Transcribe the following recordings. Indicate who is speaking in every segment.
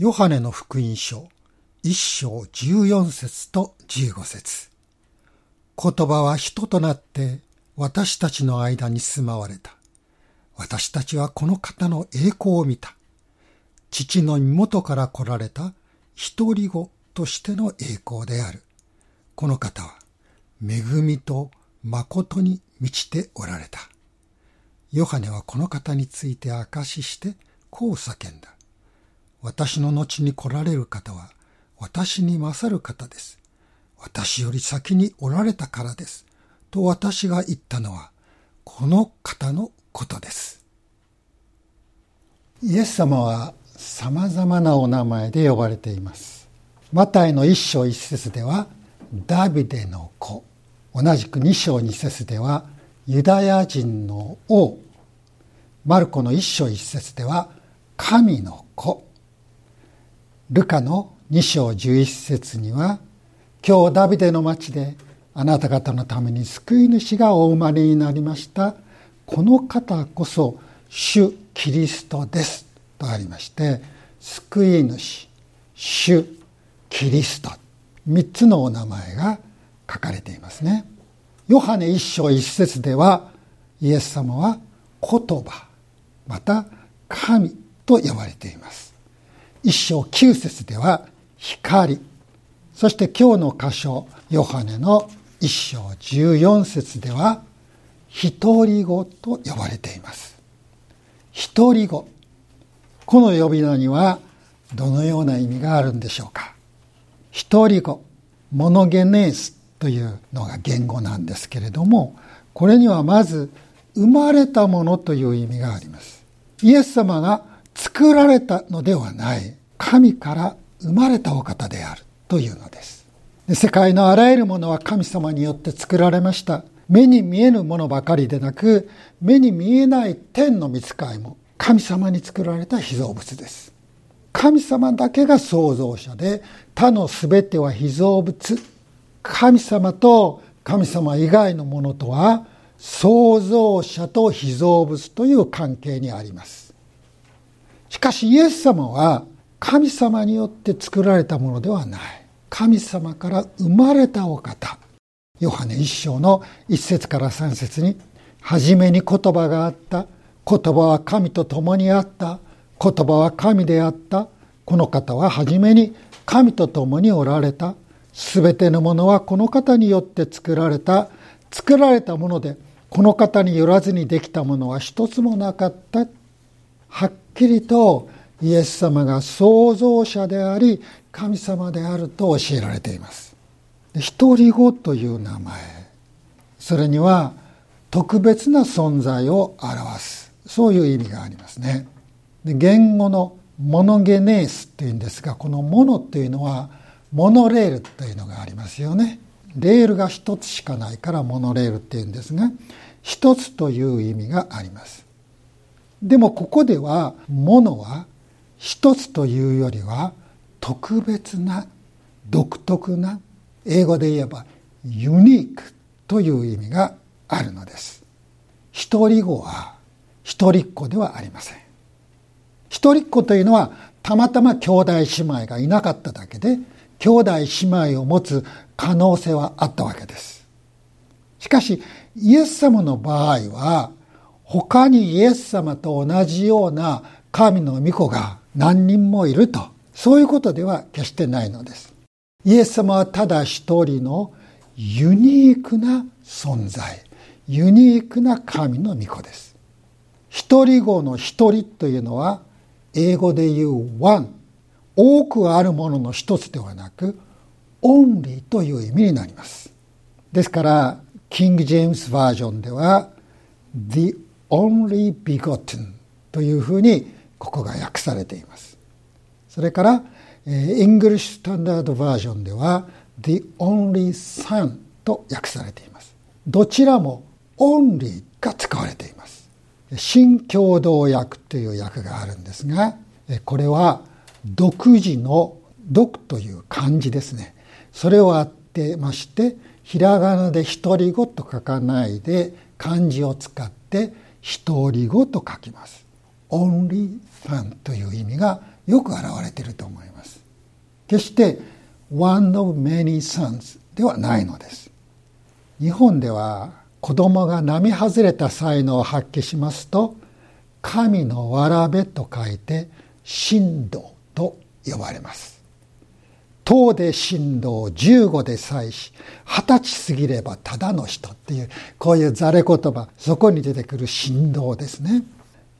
Speaker 1: ヨハネの福音書一章十四節と十五節言葉は人となって私たちの間に住まわれた。私たちはこの方の栄光を見た。父の身元から来られた一人子としての栄光である。この方は恵みと誠に満ちておられた。ヨハネはこの方について証ししてこう叫んだ。私の後に来られる方は私に勝る方です。私より先におられたからです。と私が言ったのは、この方のことです。イエス様は様々なお名前で呼ばれています。マタイの一章一節では、ダビデの子。同じく二章二節では、ユダヤ人の王。マルコの一章一節では、神の子。ルカの二章十一節には、今日ダビデの町であなた方のために救い主がお生まれになりました。この方こそ主キリストです。とありまして、救い主、主、キリスト。三つのお名前が書かれていますね。ヨハネ一章一節では、イエス様は言葉、また神と呼ばれています。一章九節では光。そして今日の箇所、ヨハネの一章十四節では、独り子と呼ばれています。独り子。この呼び名にはどのような意味があるんでしょうか。独り子、モノゲネースというのが言語なんですけれども、これにはまず生まれたものという意味があります。イエス様が作られたのではない、神から生まれたお方であるというのです。世界のあらゆるものは神様によって作られました。目に見えぬものばかりでなく、目に見えない天の見つかいも神様に作られた被造物です。神様だけが創造者で、他の全ては被造物。神様と神様以外のものとは、創造者と被造物という関係にあります。しかしイエス様は神様によって作られたものではない。神様から生まれたお方。ヨハネ一章の一節から三節に、初めに言葉があった。言葉は神と共にあった。言葉は神であった。この方は初めに神と共におられた。すべてのものはこの方によって作られた。作られたもので、この方によらずにできたものは一つもなかった。はっきりとイエス様が創造者であり神様であると教えられています。独り子という名前。それには特別な存在を表す。そういう意味がありますね。で言語のモノゲネースっていうんですがこのモノっていうのはモノレールというのがありますよね。レールが一つしかないからモノレールっていうんですが一つという意味があります。でもここではモノは一つというよりは特別な独特な英語で言えばユニークという意味があるのです。一人子は一人っ子ではありません。一人っ子というのはたまたま兄弟姉妹がいなかっただけで兄弟姉妹を持つ可能性はあったわけです。しかしイエス様の場合は他にイエス様と同じような神の御子が何人もいると、そういうことでは決してないのです。イエス様はただ一人のユニークな存在、ユニークな神の御子です。一人子の一人というのは、英語で言う one、多くあるものの一つではなく、only という意味になります。ですから、キング・ジェームスバージョンでは、the only begotten というふうにここが訳されています。それから、 English Standard Version では The Only Son と訳されています。どちらも Only が使われています。新共同訳という訳があるんですが、これは独自の独という漢字ですね。それを当ててまして、ひらがなで独り語と書かないで漢字を使って独り語と書きます。only son という意味がよく表れていると思います。決して one of many sons ではないのです。日本では子供が並外れた才能を発揮しますと神のわらべと書いて神道と呼ばれます。唐で神道15で祭し二十歳過ぎればただの人っていうこういうざれ言葉そこに出てくる神道ですね。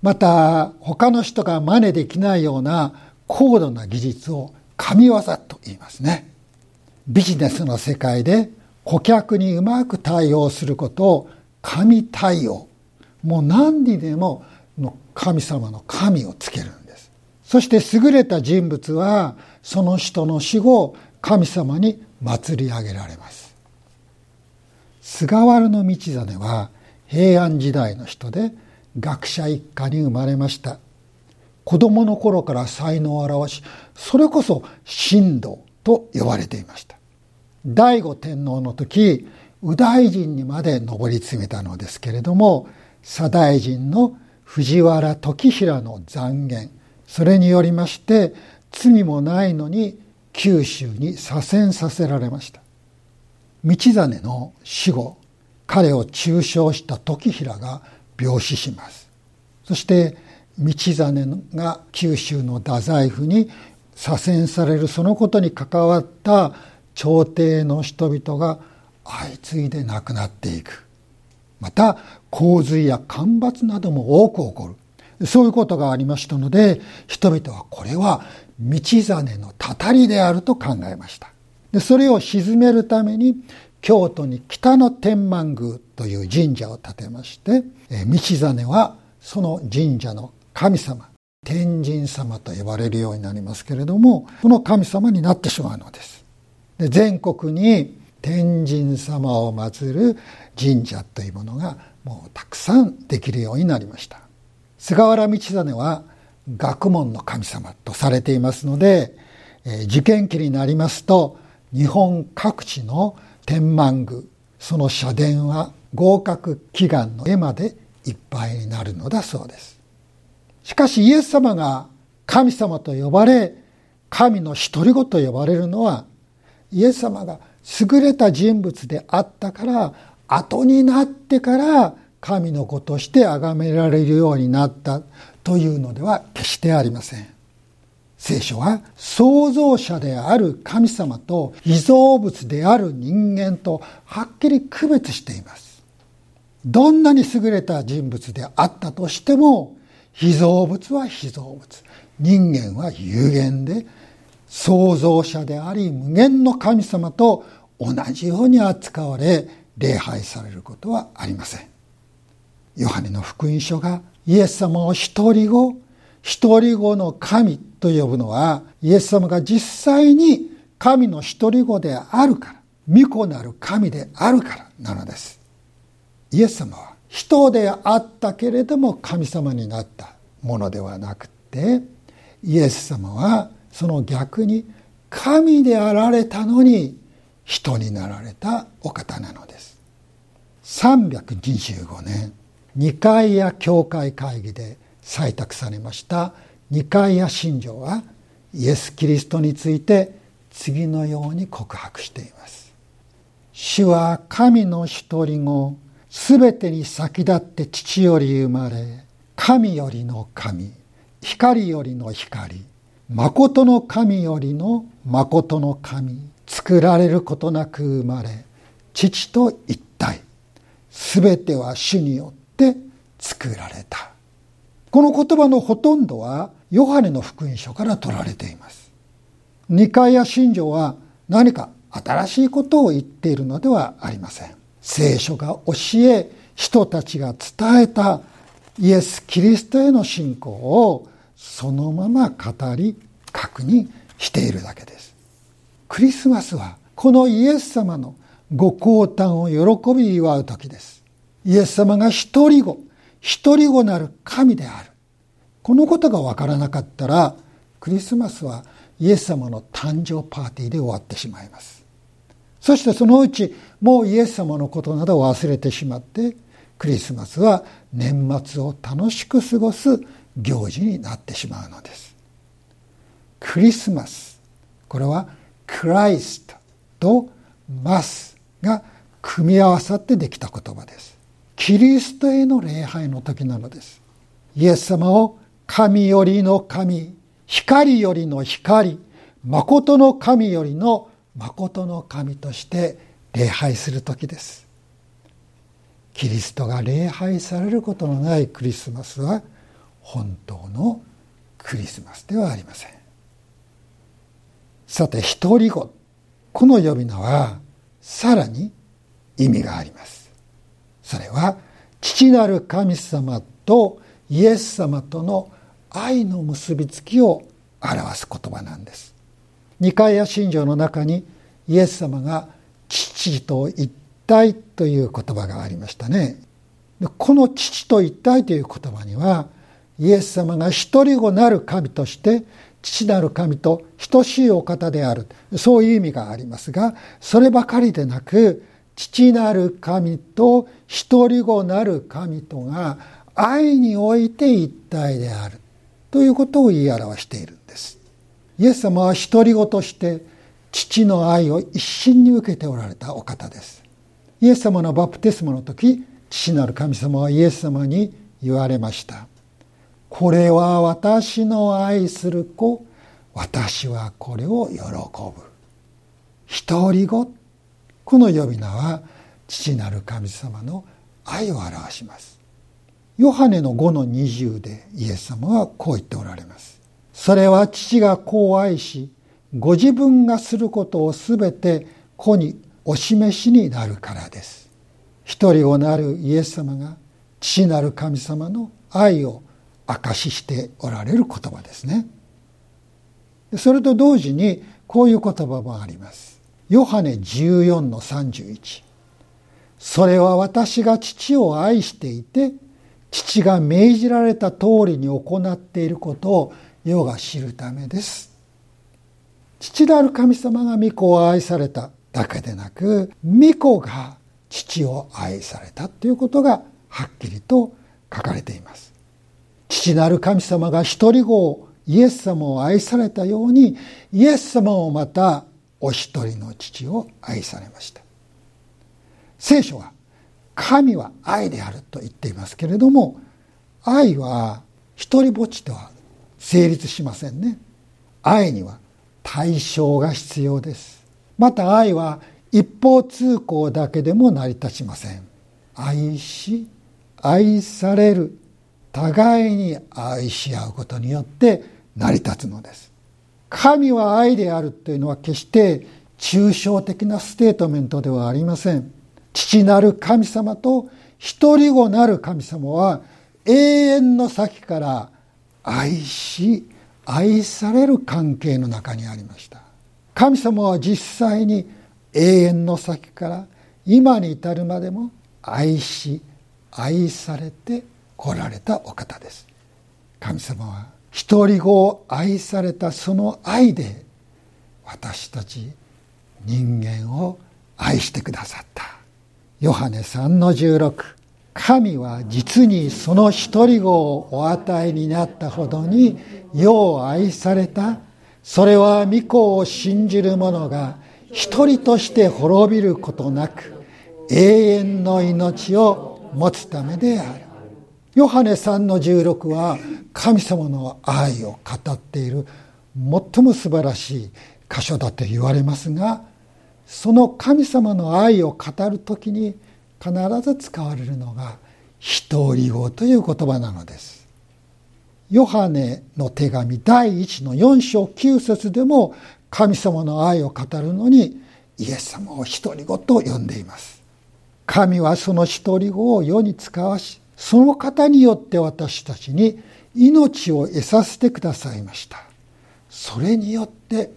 Speaker 1: また他の人が真似できないような高度な技術を神業と言いますね。ビジネスの世界で顧客にうまく対応することを神対応もう何にでも神様の神をつけるんです。そして優れた人物はその人の死後神様に祭り上げられます。菅原道真は平安時代の人で学者一家に生まれました。子供の頃から才能を表しそれこそ神道と呼ばれていました。醍醐天皇の時右大臣にまで上り詰めたのですけれども左大臣の藤原時平の残言それによりまして罪もないのに九州に左遷させられました。道真の死後彼を中傷した時平が病死します。そして道真が九州の太宰府に左遷されるそのことに関わった朝廷の人々が相次いで亡くなっていく。また洪水や干ばつなども多く起こる。そういうことがありましたので人々はこれは道真のたたりであると考えました。でそれを鎮めるために京都に北の天満宮という神社を建てまして道真はその神社の神様天神様と呼ばれるようになりますけれどもこの神様になってしまうのです。で全国に天神様を祀る神社というものがもうたくさんできるようになりました。菅原道真は学問の神様とされていますので、え受験期になりますと日本各地の天満宮その社殿は合格祈願の絵までいっぱいになるのだそうです。しかしイエス様が神様と呼ばれ神の独り子と呼ばれるのはイエス様が優れた人物であったから後になってから神の子として崇められるようになったというのでは決してありません。聖書は創造者である神様と被造物である人間とはっきり区別しています。どんなに優れた人物であったとしても被造物は被造物人間は有限で創造者であり無限の神様と同じように扱われ礼拝されることはありません。ヨハネの福音書がイエス様を一人子、一人子の神と呼ぶのはイエス様が実際に神の一人子であるから、御子なる神であるからなのです。イエス様は人であったけれども神様になったものではなくて、イエス様はその逆に神であられたのに人になられたお方なのです325年二階や教会会議で採択されました。二階や信条はイエス・キリストについて次のように告白しています。主は神の一人子すべてに先立って父より生まれ神よりの神光よりの光誠の神よりの誠の神作られることなく生まれ父と一体。すべては主によって作られた。この言葉のほとんどはヨハネの福音書から取られています。二階や信条は何か新しいことを言っているのではありません。聖書が教え人たちが伝えたイエス・キリストへの信仰をそのまま語り確認しているだけです。クリスマスはこのイエス様のご降誕を喜び祝う時です。イエス様が一人子一人子なる神である。このことがわからなかったらクリスマスはイエス様の誕生パーティーで終わってしまいます。そしてそのうちもうイエス様のことなどを忘れてしまってクリスマスは年末を楽しく過ごす行事になってしまうのです。クリスマスこれはクライストとマスが組み合わさってできた言葉です。キリストへの礼拝の時なのです。イエス様を神よりの神、光よりの光、誠の神よりの誠の神として礼拝する時です。キリストが礼拝されることのないクリスマスは本当のクリスマスではありません。さて、一人子。この呼び名はさらに意味があります。それは父なる神様とイエス様との愛の結びつきを表す言葉なんです。二階や信条の中にイエス様が父と一体という言葉がありましたね。この父と一体という言葉にはイエス様が一人子なる神として父なる神と等しいお方であるそういう意味がありますがそればかりでなく父なる神と一人子なる神とが愛において一体であるということを言い表しているんです。イエス様は一人子として父の愛を一心に受けておられたお方です。イエス様のバプテスマの時父なる神様はイエス様に言われました。これは私の愛する子私はこれを喜ぶ独り子この呼び名は父なる神様の愛を表します。ヨハネの5の20でイエス様はこう言っておられます。それは父が子を愛しご自分がすることをすべて子にお示しになるからです。一人をなるイエス様が父なる神様の愛を証ししておられる言葉ですね。それと同時にこういう言葉もあります。ヨハネ14の31それは私が父を愛していて父が命じられた通りに行っていることを世が知るためです。父である神様が御子を愛されただけでなく御子が父を愛されたということがはっきりと書かれています。父なる神様が一人子をイエス様を愛されたようにイエス様をまたお一人の父を愛されました。聖書は神は愛であると言っていますけれども愛は一人ぼっちでは成立しませんね。愛には対象が必要です。また愛は一方通行だけでも成り立ちません。愛し愛される。互いに愛し合うことによって成り立つのです。神は愛であるというのは決して抽象的なステートメントではありません。父なる神様と一人子なる神様は永遠の先から愛し愛される関係の中にありました。神様は実際に永遠の先から今に至るまでも愛し愛されて来られたお方です。神様は一人子を愛されたその愛で私たち人間を愛してくださった。ヨハネ3の16神は実にその一人子をお与えになったほどに世を愛された。それは御子を信じる者が一人として滅びることなく永遠の命を持つためである。ヨハネ3の16は神様の愛を語っている最も素晴らしい箇所だと言われますがその神様の愛を語る時に必ず使われるのが独り子という言葉なのです。ヨハネの手紙第1の4章9節でも神様の愛を語るのにイエス様を独り子と呼んでいます。神はその独り子を世に使わしその方によって私たちに命を得させてくださいました。それによって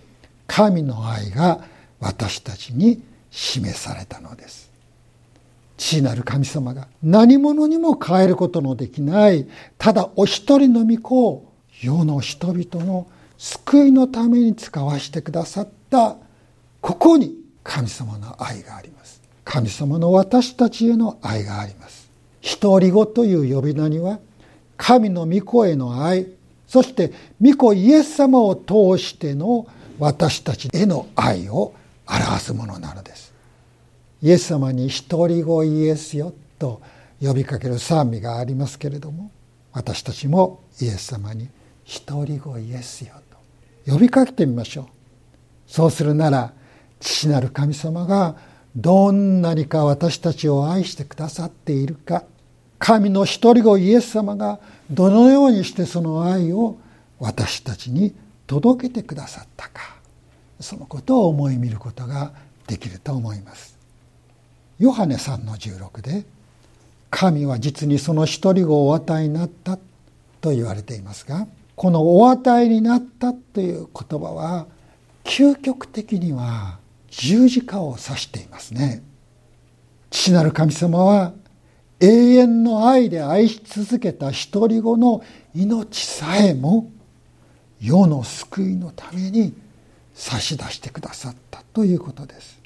Speaker 1: 神の愛が私たちに示されたのです。父なる神様が何者にも変えることのできないただお一人の御子を世の人々の救いのために使わせてくださったここに神様の愛があります神様の私たちへの愛があります独り子という呼び名には神の御子への愛そして御子イエス様を通しての私たちへの愛を表すものなのです。イエス様に独り子イエスよと呼びかける賛美がありますけれども私たちもイエス様に独り子イエスよと呼びかけてみましょう。そうするなら父なる神様がどんなにか私たちを愛してくださっているか神の一人子イエス様がどのようにしてその愛を私たちに届けてくださったかそのことを思い見ることができると思います。ヨハネ3の16で神は実にその一人子をお与えになったと言われていますがこの「お与えになった」という言葉は究極的には十字架を指していますね。父なる神様は永遠の愛で愛し続けた一人子の命さえも世の救いのために差し出してくださったということです。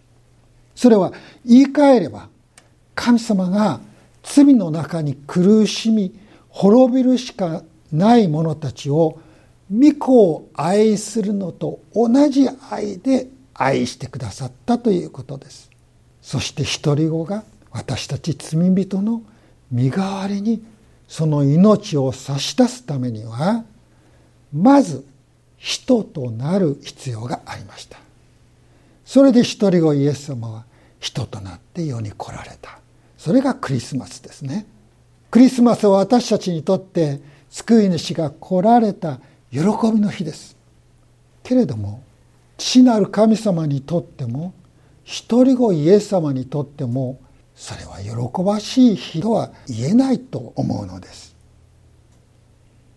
Speaker 1: それは言い換えれば神様が罪の中に苦しみ滅びるしかない者たちを御子を愛するのと同じ愛で愛してくださったということです。そして一人子が私たち罪人の身代わりにその命を差し出すためにはまず人となる必要がありました。それで一人子イエス様は人となって世に来られた。それがクリスマスですね。クリスマスは私たちにとって救い主が来られた喜びの日です。けれども父なる神様にとっても一人子イエス様にとってもそれは喜ばしい日とは言えないと思うのです。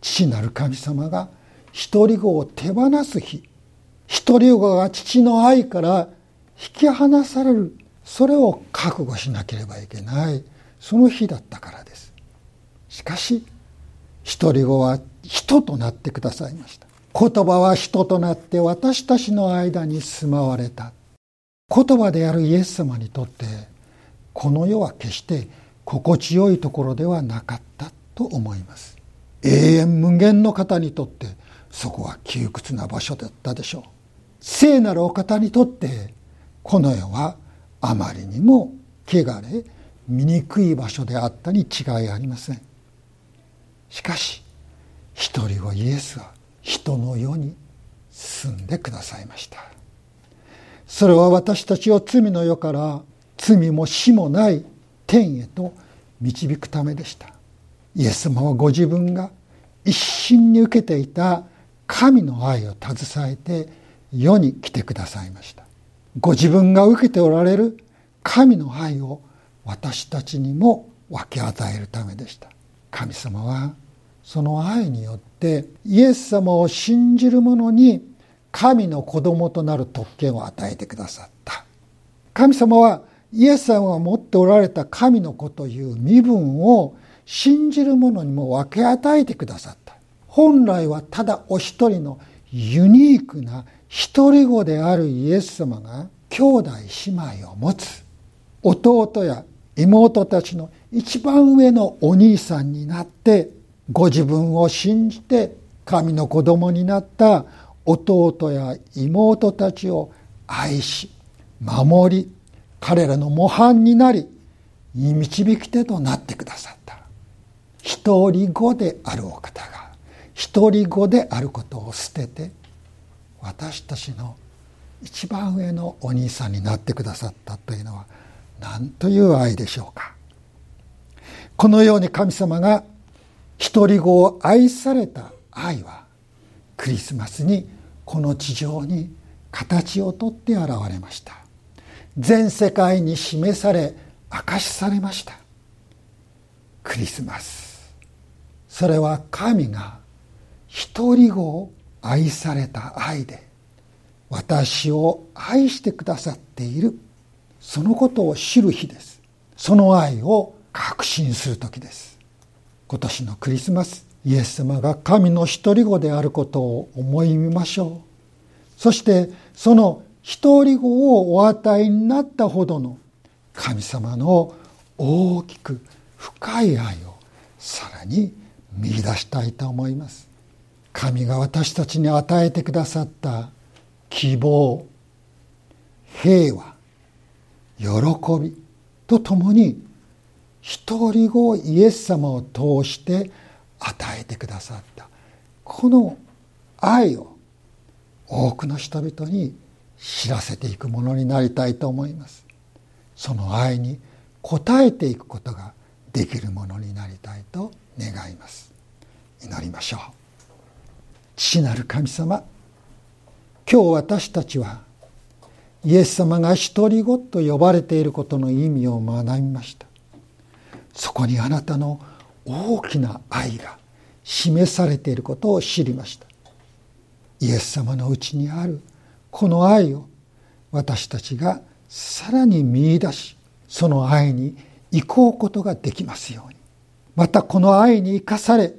Speaker 1: 父なる神様が一人子を手放す日一人子が父の愛から引き離されるそれを覚悟しなければいけないその日だったからです。しかし一人子は人となってくださいました。言葉は人となって私たちの間に住まわれた。言葉であるイエス様にとってこの世は決して心地よいところではなかったと思います。永遠無限の方にとってそこは窮屈な場所だったでしょう。聖なるお方にとってこの世はあまりにも汚れ醜い場所であったに違いありません。しかし一人子イエスは人の世に住んでくださいました。それは私たちを罪の世から罪も死もない天へと導くためでした。イエス様はご自分が一心に受けていた神の愛を携えて世に来てくださいました。ご自分が受けておられる神の愛を私たちにも分け与えるためでした。神様はその愛によってイエス様を信じる者に神の子供となる特権を与えてくださった。神様はイエス様が持っておられた神の子という身分を信じる者にも分け与えてくださった。本来はただお一人のユニークな一人子であるイエス様が兄弟姉妹を持つ。弟や妹たちの一番上のお兄さんになってご自分を信じて神の子供になった弟や妹たちを愛し守り彼らの模範になり導き手となってくださった。一人子であるお方が一人子であることを捨てて私たちの一番上のお兄さんになってくださったというのは何という愛でしょうか。このように神様が一人子を愛された愛はクリスマスにこの地上に形をとって現れました。全世界に示され明かしされました。クリスマス。それは神が一人子を愛された愛で私を愛してくださっている。そのことを知る日です。その愛を確信する時です。今年のクリスマスイエス様が神の一人子であることを思いみましょう。そしてその一人子をお与えになったほどの神様の大きく深い愛をさらに見出したいと思います。神が私たちに与えてくださった希望平和喜びとともに一人子イエス様を通して与えてくださった。この愛を多くの人々に知らせていくものになりたいと思います。その愛に応えていくことができるものになりたいと願います。祈りましょう。父なる神様今日私たちはイエス様が独り子と呼ばれていることの意味を学びました。そこにあなたの大きな愛が示されていることを知りました。イエス様のうちにあるこの愛を私たちがさらに見いだしその愛に行こうことができますように。またこの愛に生かされ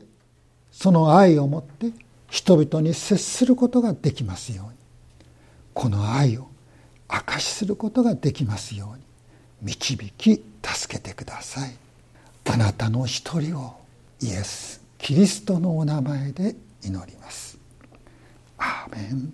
Speaker 1: その愛をもって人々に接することができますように。この愛を証しすることができますように。導き助けてください。あなたの一人をイエス・キリストのお名前で祈ります。アーメン。